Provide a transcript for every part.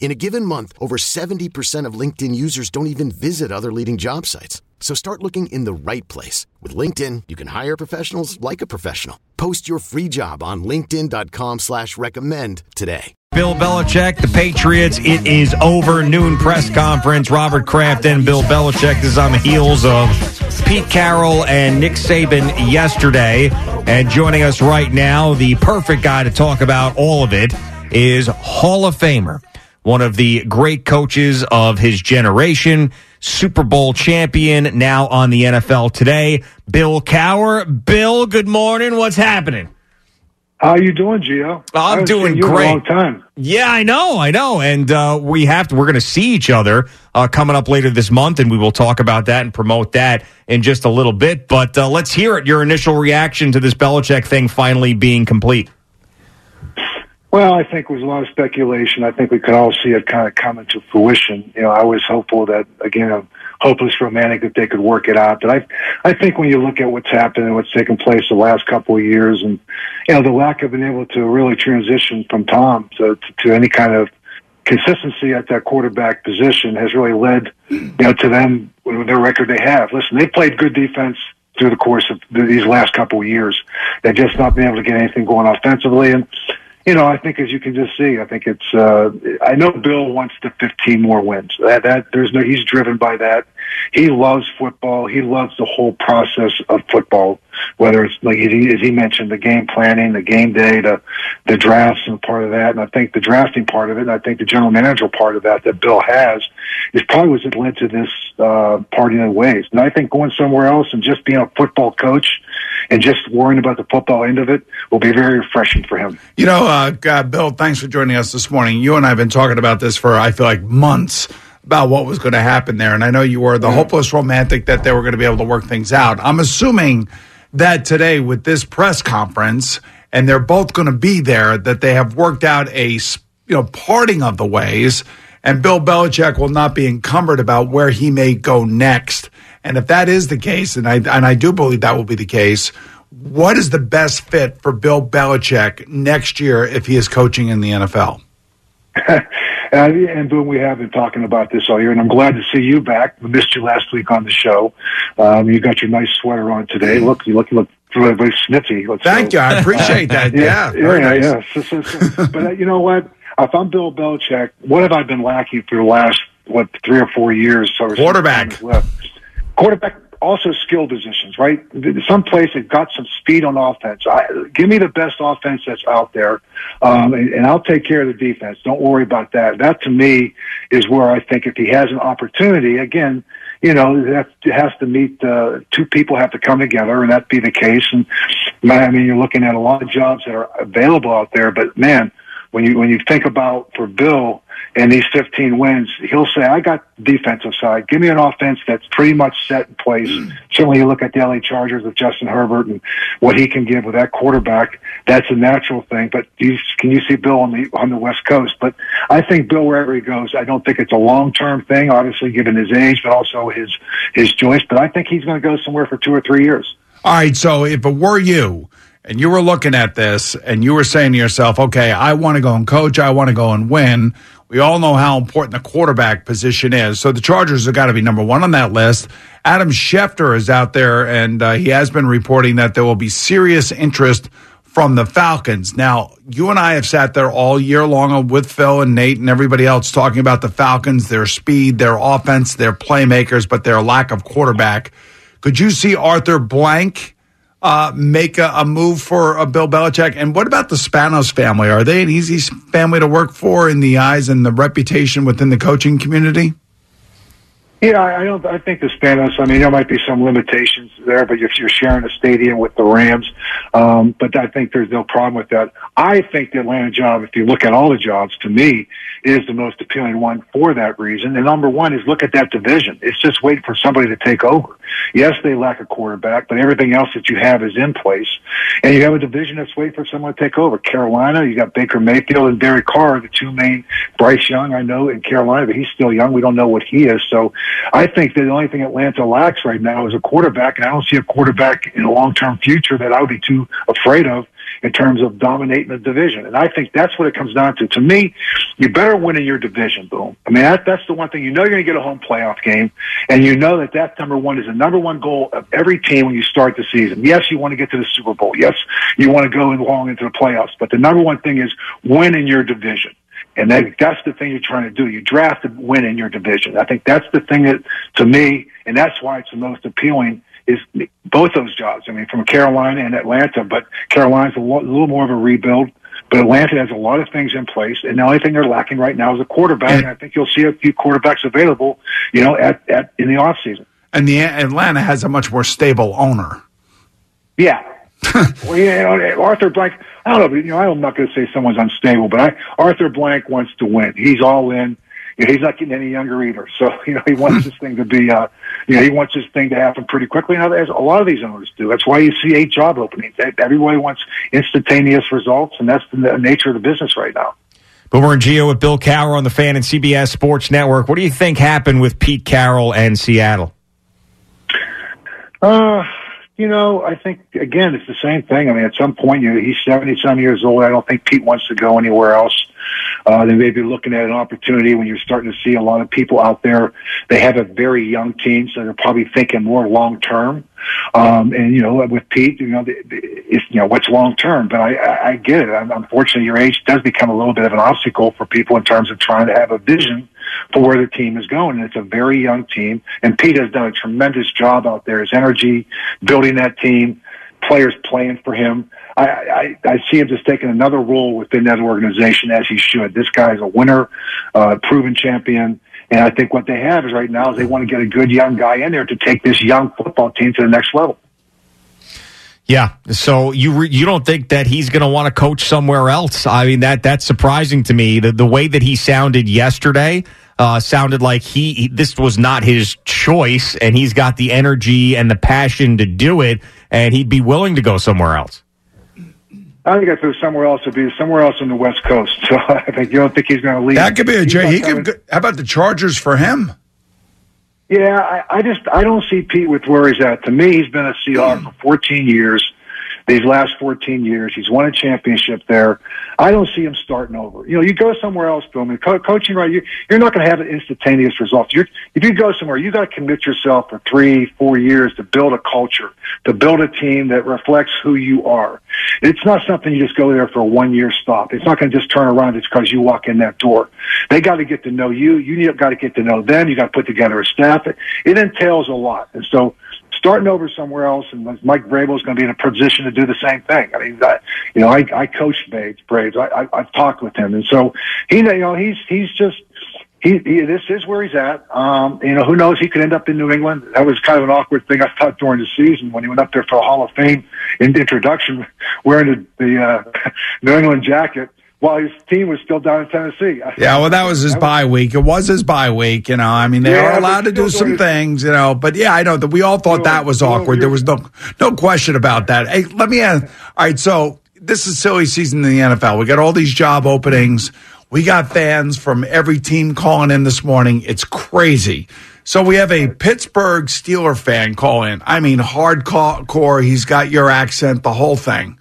In a given month, over 70% of LinkedIn users don't even visit other leading job sites. So start looking in the right place. With LinkedIn, you can hire professionals like a professional. Post your free job on linkedin.com slash recommend today. Bill Belichick, the Patriots. It is over. Noon press conference. Robert Kraft and Bill Belichick. This is on the heels of Pete Carroll and Nick Saban yesterday. And joining us right now, the perfect guy to talk about all of it is Hall of Famer one of the great coaches of his generation, Super Bowl champion, now on the NFL today, Bill Cowher. Bill, good morning. What's happening? How are you doing, Gio? I'm doing great. long time. Yeah, I know, I know, and uh, we have to. We're going to see each other uh, coming up later this month, and we will talk about that and promote that in just a little bit. But uh, let's hear it. Your initial reaction to this Belichick thing finally being complete. Well, I think it was a lot of speculation. I think we could all see it kind of coming to fruition. You know, I was hopeful that again, I'm hopeless romantic that they could work it out. But I, I think when you look at what's happened and what's taken place the last couple of years, and you know, the lack of being able to really transition from Tom to to, to any kind of consistency at that quarterback position has really led, you know, to them with their record they have. Listen, they played good defense through the course of these last couple of years. They've just not been able to get anything going offensively and you know, I think as you can just see, I think it's. Uh, I know Bill wants the 15 more wins. That that there's no. He's driven by that. He loves football. He loves the whole process of football. Whether it's like as he, as he mentioned, the game planning, the game day, the the drafts, and part of that. And I think the drafting part of it, and I think the general manager part of that that Bill has, is probably what led to this uh, parting of ways. And I think going somewhere else and just being a football coach and just worrying about the football end of it will be very refreshing for him. You know, uh, God, Bill, thanks for joining us this morning. You and I have been talking about this for, I feel like, months about what was going to happen there. And I know you were the hopeless romantic that they were going to be able to work things out. I'm assuming that today with this press conference, and they're both going to be there, that they have worked out a you know parting of the ways, and Bill Belichick will not be encumbered about where he may go next. And if that is the case, and I and I do believe that will be the case, what is the best fit for Bill Belichick next year if he is coaching in the NFL? and, and boom, we have been talking about this all year, and I'm glad to see you back. We missed you last week on the show. Um, you got your nice sweater on today. Look, you look, you look very, very snippy. Let's Thank you. I appreciate that. yeah, yeah, yeah. Nice. yeah. So, so, so. but uh, you know what? If I'm Bill Belichick, what have I been lacking for the last what three or four years? So Quarterback. Left? quarterback also skill positions, right? Some place that got some speed on offense. I, give me the best offense that's out there, um, and, and, I'll take care of the defense. Don't worry about that. That to me is where I think if he has an opportunity, again, you know, that has to meet uh, two people have to come together, and that be the case. And I mean, you're looking at a lot of jobs that are available out there, but man, when you when you think about for Bill and these 15 wins, he'll say, I got the defensive side. Give me an offense that's pretty much set in place. Mm. Certainly you look at the LA Chargers with Justin Herbert and what he can give with that quarterback. That's a natural thing. But you, can you see Bill on the, on the West Coast? But I think Bill, wherever he goes, I don't think it's a long-term thing, obviously given his age, but also his, his choice. But I think he's going to go somewhere for two or three years. All right. So if it were you, and you were looking at this and you were saying to yourself, okay, I want to go and coach, I want to go and win. We all know how important the quarterback position is. So the Chargers have got to be number one on that list. Adam Schefter is out there, and uh, he has been reporting that there will be serious interest from the Falcons. Now, you and I have sat there all year long with Phil and Nate and everybody else talking about the Falcons, their speed, their offense, their playmakers, but their lack of quarterback. Could you see Arthur Blank uh, make a, a, move for a Bill Belichick? And what about the Spanos family? Are they an easy family to work for in the eyes and the reputation within the coaching community? Yeah, I don't. I think the Spanos. I mean, there might be some limitations there, but if you're sharing a stadium with the Rams, um, but I think there's no problem with that. I think the Atlanta job, if you look at all the jobs, to me, is the most appealing one for that reason. And number one is look at that division. It's just waiting for somebody to take over. Yes, they lack a quarterback, but everything else that you have is in place. And you have a division that's waiting for someone to take over. Carolina, you got Baker Mayfield and Derek Carr, the two main. Bryce Young, I know in Carolina, but he's still young. We don't know what he is. So I think that the only thing Atlanta lacks right now is a quarterback, and I don't see a quarterback in the long term future that I would be too afraid of in terms of dominating the division. And I think that's what it comes down to. To me, you better win in your division, boom. I mean, that, that's the one thing. You know you're going to get a home playoff game, and you know that that number one is the number one goal of every team when you start the season. Yes, you want to get to the Super Bowl. Yes, you want to go long into the playoffs. But the number one thing is win in your division. And that, that's the thing you're trying to do. You draft to win in your division. I think that's the thing that, to me, and that's why it's the most appealing is both those jobs. I mean, from Carolina and Atlanta, but Carolina's a, a little more of a rebuild. But Atlanta has a lot of things in place, and the only thing they're lacking right now is a quarterback. And I think you'll see a few quarterbacks available, you know, at, at in the off season. And the Atlanta has a much more stable owner. Yeah. well, you know, Arthur Blank. I don't know. You know, I'm not going to say someone's unstable, but I, Arthur Blank wants to win. He's all in you know, he's not getting any younger either. So, you know, he wants this thing to be, uh, you know, he wants this thing to happen pretty quickly. And as a lot of these owners do. That's why you see eight job openings. Everybody wants instantaneous results, and that's the nature of the business right now. Boomer and Gio with Bill Cowher on the fan and CBS Sports Network. What do you think happened with Pete Carroll and Seattle? Uh, you know, I think again, it's the same thing. I mean, at some point, you know, he's seventy some years old. I don't think Pete wants to go anywhere else. Uh, they may be looking at an opportunity when you're starting to see a lot of people out there. They have a very young team, so they're probably thinking more long term. Um, and you know, with Pete, you know, it's, you know, what's long term, but I, I, get it. Unfortunately, your age does become a little bit of an obstacle for people in terms of trying to have a vision for where the team is going. And it's a very young team, and Pete has done a tremendous job out there. His energy, building that team, players playing for him. I, I, I see him just taking another role within that organization as he should. This guy is a winner, uh, proven champion. And I think what they have is right now is they want to get a good young guy in there to take this young football team to the next level. Yeah. So you re- you don't think that he's going to want to coach somewhere else? I mean that that's surprising to me. The the way that he sounded yesterday uh, sounded like he, he this was not his choice, and he's got the energy and the passion to do it, and he'd be willing to go somewhere else. I think if it was somewhere else, it'd be somewhere else on the West Coast. So I think you don't think he's going to leave. That could be a J. He could. How about the Chargers for him? Yeah, I, I just I don't see Pete with where he's at. To me, he's been a Seahawk hmm. for 14 years these last 14 years. He's won a championship there. I don't see him starting over. You know, you go somewhere else, Bowman. Co- coaching, right? You, you're not going to have an instantaneous result. You're, if you go somewhere, you got to commit yourself for three, four years to build a culture, to build a team that reflects who you are. It's not something you just go there for a one year stop. It's not going to just turn around just because you walk in that door. They got to get to know you. You got to get to know them. You got to put together a staff. It, it entails a lot. And so, starting over somewhere else, and Mike Vrabel is going to be in a position to do the same thing. I mean, I, you know, I, I coached Braves. Braves. I, I, I've talked with him, and so he, you know, he's he's just he, he, this is where he's at. Um, you know, who knows? He could end up in New England. That was kind of an awkward thing I thought during the season when he went up there for a Hall of Fame introduction, wearing the, the uh, New England jacket while his team was still down in Tennessee. Yeah, well, that was his bye week. It was his bye week. You know, I mean, they yeah, are allowed to do some things. You know, but yeah, I know that we all thought that was awkward. There was no no question about that. Hey, let me ask. All right, so this is silly season in the NFL. We got all these job openings. We got fans from every team calling in this morning. It's crazy. So we have a Pittsburgh Steeler fan call in. I mean, hardcore. He's got your accent, the whole thing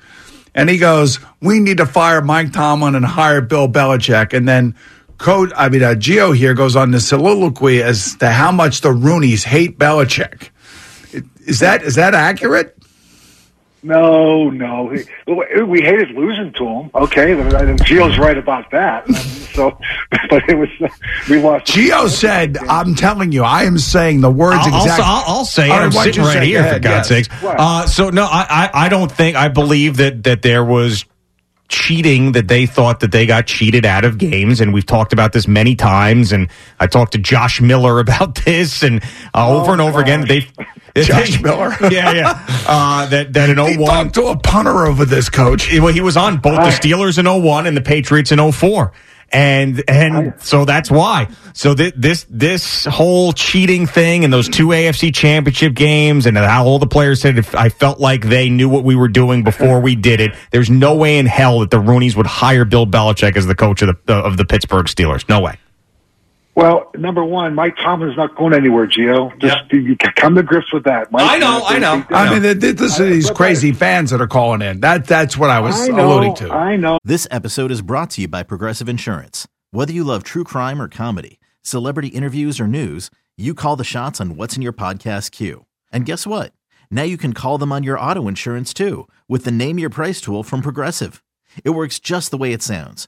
and he goes, "We need to fire Mike Tomlin and hire Bill Belichick." And then, Code, I mean, uh, Gio here goes on the soliloquy as to how much the Rooneys hate Belichick. Is that is that accurate? No, no. We hated losing to him. Okay, Gio's right about that. So, but it was we lost. Gio said, "I'm telling you, I am saying the words I'll, exactly." I'll, I'll say it. All right, I'm sitting right here go for God's yes. sakes. Uh, so no, I, I I don't think I believe that that there was cheating that they thought that they got cheated out of games and we've talked about this many times and I talked to Josh Miller about this and uh, over and over again they Oh, Josh Miller? yeah yeah uh, that that in He 01 talked to a punter over this, coach. well, he was on both the Steelers in 01 and the Patriots in 04. And and so that's why. So th- this this whole cheating thing and those two AFC championship games and how all the players said if I felt like they knew what we were doing before we did it. There's no way in hell that the Rooneys would hire Bill Belichick as the coach of the of the Pittsburgh Steelers. No way. Well, number one, Mike Tomlin's not going anywhere, Gio. Just you come to grips with that. Mike, I know, I know. I mean, th- th- this are these crazy fans that are calling in. That that's what I was I know, alluding to. I know. This episode is brought to you by Progressive Insurance. Whether you love true crime or comedy, celebrity interviews or news, you call the shots on what's in your podcast queue. And guess what? Now you can call them on your auto insurance too with the Name Your Price tool from Progressive. It works just the way it sounds.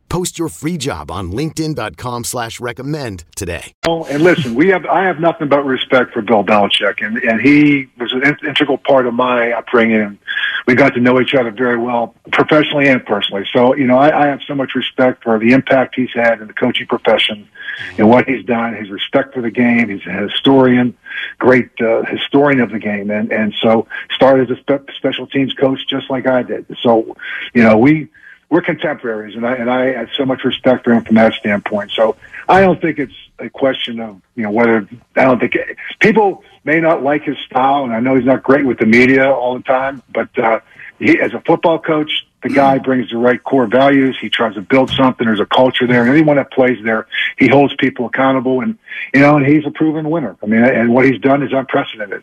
Post your free job on linkedin.com slash recommend today. Oh, and listen, we have I have nothing but respect for Bill Belichick, and and he was an in- integral part of my upbringing. We got to know each other very well, professionally and personally. So you know, I, I have so much respect for the impact he's had in the coaching profession and what he's done. His respect for the game. He's a historian, great uh, historian of the game, and and so started as a spe- special teams coach just like I did. So you know, we we're contemporaries, and I and I had so much respect for him from that standpoint. So I don't think it's a question of you know whether I don't think people may not like his style, and I know he's not great with the media all the time, but uh, he, as a football coach, the guy brings the right core values. He tries to build something. There's a culture there, and anyone that plays there, he holds people accountable, and you know, and he's a proven winner. I mean, and what he's done is unprecedented.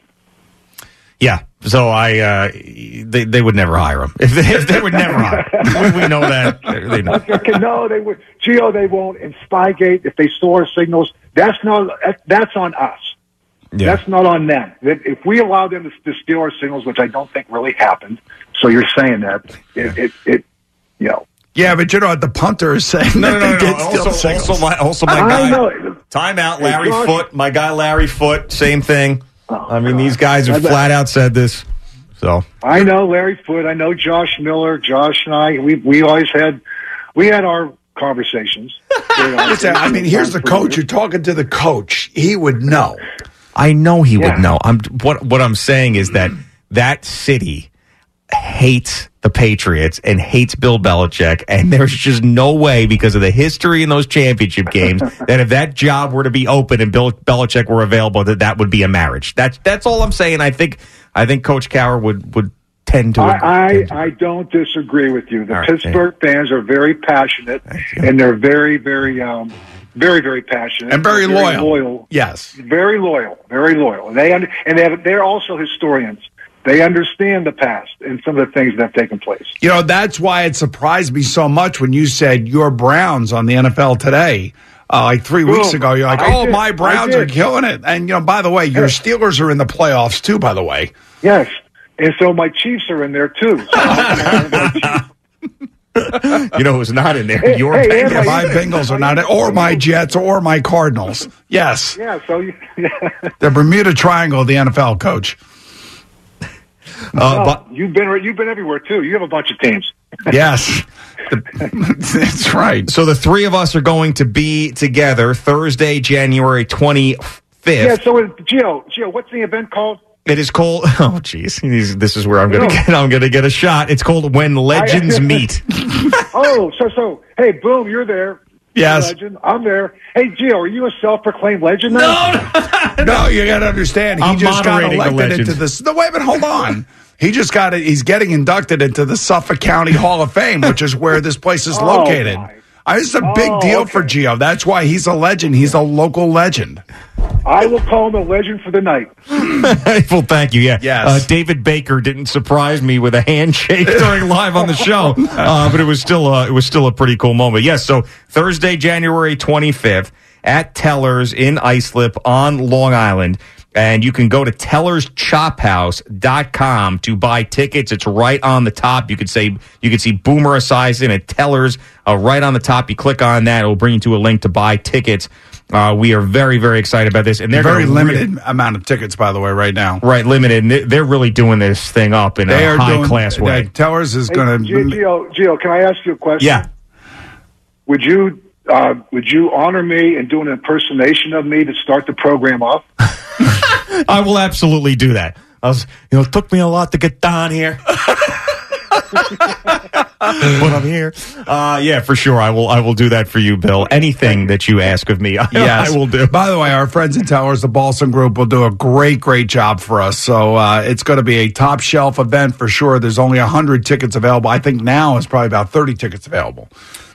Yeah. So I, uh, they, they would never hire him. If they, if they would never hire him. We, we know that. They know. Okay, no, they would. Gio, they won't. And Spygate, if they store signals, that's not. That's on us. Yeah. That's not on them. If we allow them to, to steal our signals, which I don't think really happened, so you're saying that it, it, it you know. Yeah, but you know what? The punter is saying No, that no, no, they no. did Also, signals. also, my, also my I guy. know. Timeout, Larry Josh- Foote. My guy, Larry Foote. Same thing. Oh, I mean, these guys have I flat out said this. So I know Larry Foote. I know Josh Miller. Josh and I. We we always had we had our conversations. Listen, I mean, here's the coach. You're talking to the coach. He would know. I know he Yeah. would know. I'm what what I'm saying is that that city hates the Patriots and hates Bill Belichick, and there's just no way because of the history in those championship games that if that job were to be open and Bill Belichick were available, that that would be a marriage. That's that's all I'm saying. I think I think Coach Cowher would would tend to. I, tend to- I, I don't disagree with you. The All right, Pittsburgh fans are very passionate and they're very, very, um, very, very passionate And very loyal. loyal, Yes. very loyal, very loyal. And they and they have, they're also historians. They understand the past and some of the things that have taken place. You know, that's why it surprised me so much when you said your Browns on the NFL today. Uh, like three weeks ago, you're like, I "Oh, did. my Browns are killing it!" And you know, by the way, your Steelers are in the playoffs too. By the way, Yes. And so my Chiefs are in there too. So You know who's not in there? Hey, Your hey, Bengals. yeah, my Bengals are not, or my Jets, or my Cardinals. Yes, yeah. So you, yeah. the Bermuda Triangle, of the NFL coach. Uh, but you've been you've been everywhere too. You have a bunch of teams. Yes, that's right. so the three of us are going to be together Thursday, January twenty fifth. Yeah. So Gio, Gio, what's the event called? It is called. Oh, geez, this is where I'm going to get. I'm going to get a shot. It's called When Legends Meet. Oh, so so. Hey, boom, you're there. Yes. Legend. I'm there. Hey, Gio, are you a self-proclaimed legend? Now? No, you got to understand. He I'm just got moderating the elected legend. into this. No, wait but. Hold on. He just got it. He's getting inducted into the Suffolk County Hall of Fame, which is where this place is Oh, located. my. Uh, This is a big Oh, deal okay. for Gio. That's why he's a legend. He's a local legend. I will call him a legend for the night. well, thank you. Yeah. Yes. Uh, David Baker didn't surprise me with a handshake during live on the show, uh, but it was still uh, it was still a pretty cool moment. Yes. So Thursday, January 25th at Tellers in Islip on Long Island. And you can go to tellerschophouse.com to buy tickets. It's right on the top. You could say you could see Boomer Esiason at Tellers uh, right on the top. You click on that, it will bring you to a link to buy tickets. Uh, we are very, very excited about this, and they're Very limited re- amount of tickets, by the way, right now. Right, limited. And they- they're really doing this thing up in They a are high doing class way. Tellers is Hey, going to. Gio, Gio, can I ask you a question? Yeah. Would you uh, would you honor me and do an impersonation of me to start the program off? I will absolutely do that. I was, you know, it took me a lot to get down here. but I'm here. Uh, yeah, for sure. I will. I will do that for you, Bill. Anything that you ask of me, I, Yes, I will do. By the way, our friends in Towers, the Bohlsen Group, will do a great, great job for us. So uh, it's going to be a top shelf event for sure. There's only hundred tickets available. I think now is probably about thirty tickets available.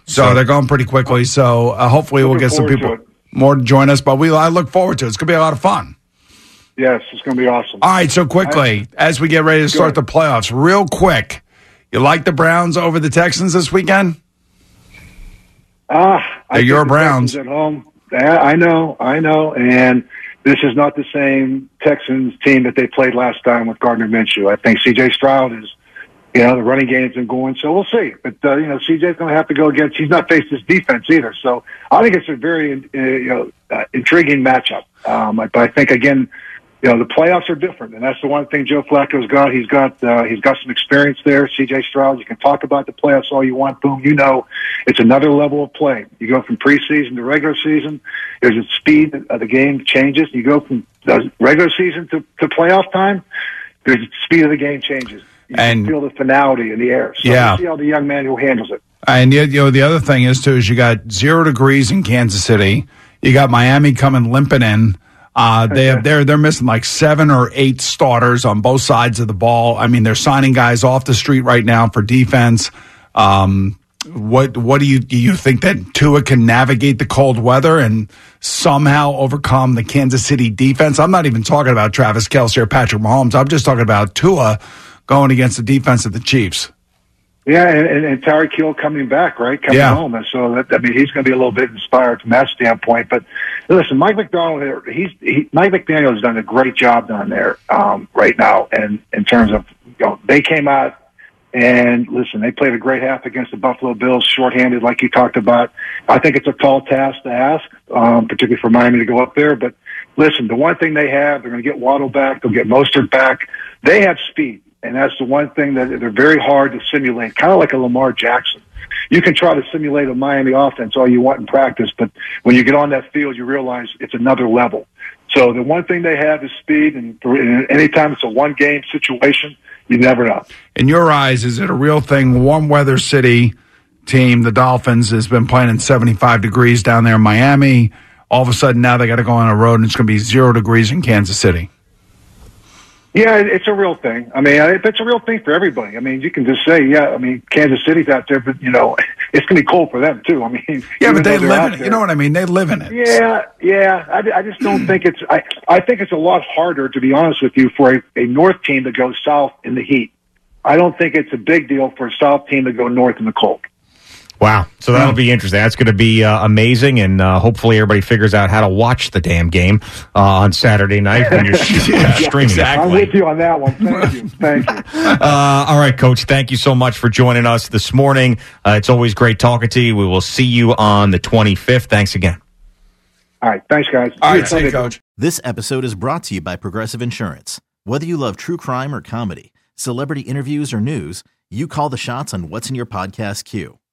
So, they're going pretty quickly. So uh, hopefully we'll get some people to more to join us. But we, I look forward to it. It's going to be a lot of fun. Yes, it's going to be awesome. All right. So quickly, as we get ready to start the playoffs, real quick, you like the Browns over the Texans this weekend? Ah, I They're your the Browns. Texans at home. I know, I know, and this is not the same Texans team that they played last time with Gardner Minshew. I think C.J. Stroud is, you know, the running game's been going, so we'll see. But uh, you know, C.J.'s going to have to go against. He's not faced this defense either, so I think it's a very uh, you know uh, intriguing matchup. Um, but I think again. You know the playoffs are different, and that's the one thing Joe Flacco's got. He's got uh, he's got some experience there. C.J. Stroud, you can talk about the playoffs all you want. Boom, you know it's another level of play. You go from preseason to regular season. There's a speed of the game changes. You go from uh, regular season to, to playoff time. There's the speed of the game changes. You And- can feel the finality in the air. So Yeah. see how the young man who handles it. And you you know the other thing is too is you got zero degrees in Kansas City. You got Miami coming limping in. Uh, they have they're they're missing like seven or eight starters on both sides of the ball. I mean, they're signing guys off the street right now for defense. Um, what what do you do you think that Tua can navigate the cold weather and somehow overcome the Kansas City defense? I'm not even talking about Travis Kelce or Patrick Mahomes. I'm just talking about Tua going against the defense of the Chiefs. Yeah, and, and, and Tyreek Hill coming back, right? Coming Yeah. home. And so, that, I mean, he's going to be a little bit inspired from that standpoint. But listen, Mike McDonald, he's, he, Mike McDaniel has done a great job down there, um, right now. And in terms of, you know, they came out and listen, they played a great half against the Buffalo Bills, shorthanded, like you talked about. I think it's a tall task to ask, um, particularly for Miami to go up there. But listen, the one thing they have, they're going to get Waddle back, they'll get Mostert back. They have speed, and that's the one thing that they're very hard to simulate, kind of like a Lamar Jackson. You can try to simulate a Miami offense all you want in practice, but when you get on that field, you realize it's another level. So the one thing they have is speed, and anytime it's a one game situation, you never know. in your eyes, is it a real thing? Warm weather city team, the Dolphins, has been playing in 75 degrees down there in Miami. All of a sudden, now they got to go on a road and it's going to be zero degrees in Kansas City. Yeah, it's a real thing. I mean, it's a real thing for everybody. I mean, you can just say, yeah. I mean, Kansas City's out there, but you know, it's going to be cold for them too. I mean, yeah, but they live in it. You know what I mean? They live in it. Yeah, yeah. I, I just don't think it's. I I think it's a lot harder, to be honest with you, for a, a North team to go south in the heat. I don't think it's a big deal for a South team to go north in the cold. Wow. So that'll be interesting. That's going to be uh, amazing. And uh, hopefully everybody figures out how to watch the damn game uh, on Saturday night when you're yeah, streaming. Exactly. I'm with you on that one. Thank you. Thank you. Uh, all right, Coach. Thank you so much for joining us this morning. Uh, it's always great talking to you. We will see you on the 25th. Thanks again. All right. Thanks, guys. All right. See you, Coach. This episode is brought to you by Progressive Insurance. Whether you love true crime or comedy, celebrity interviews or news, you call the shots on what's in your podcast queue.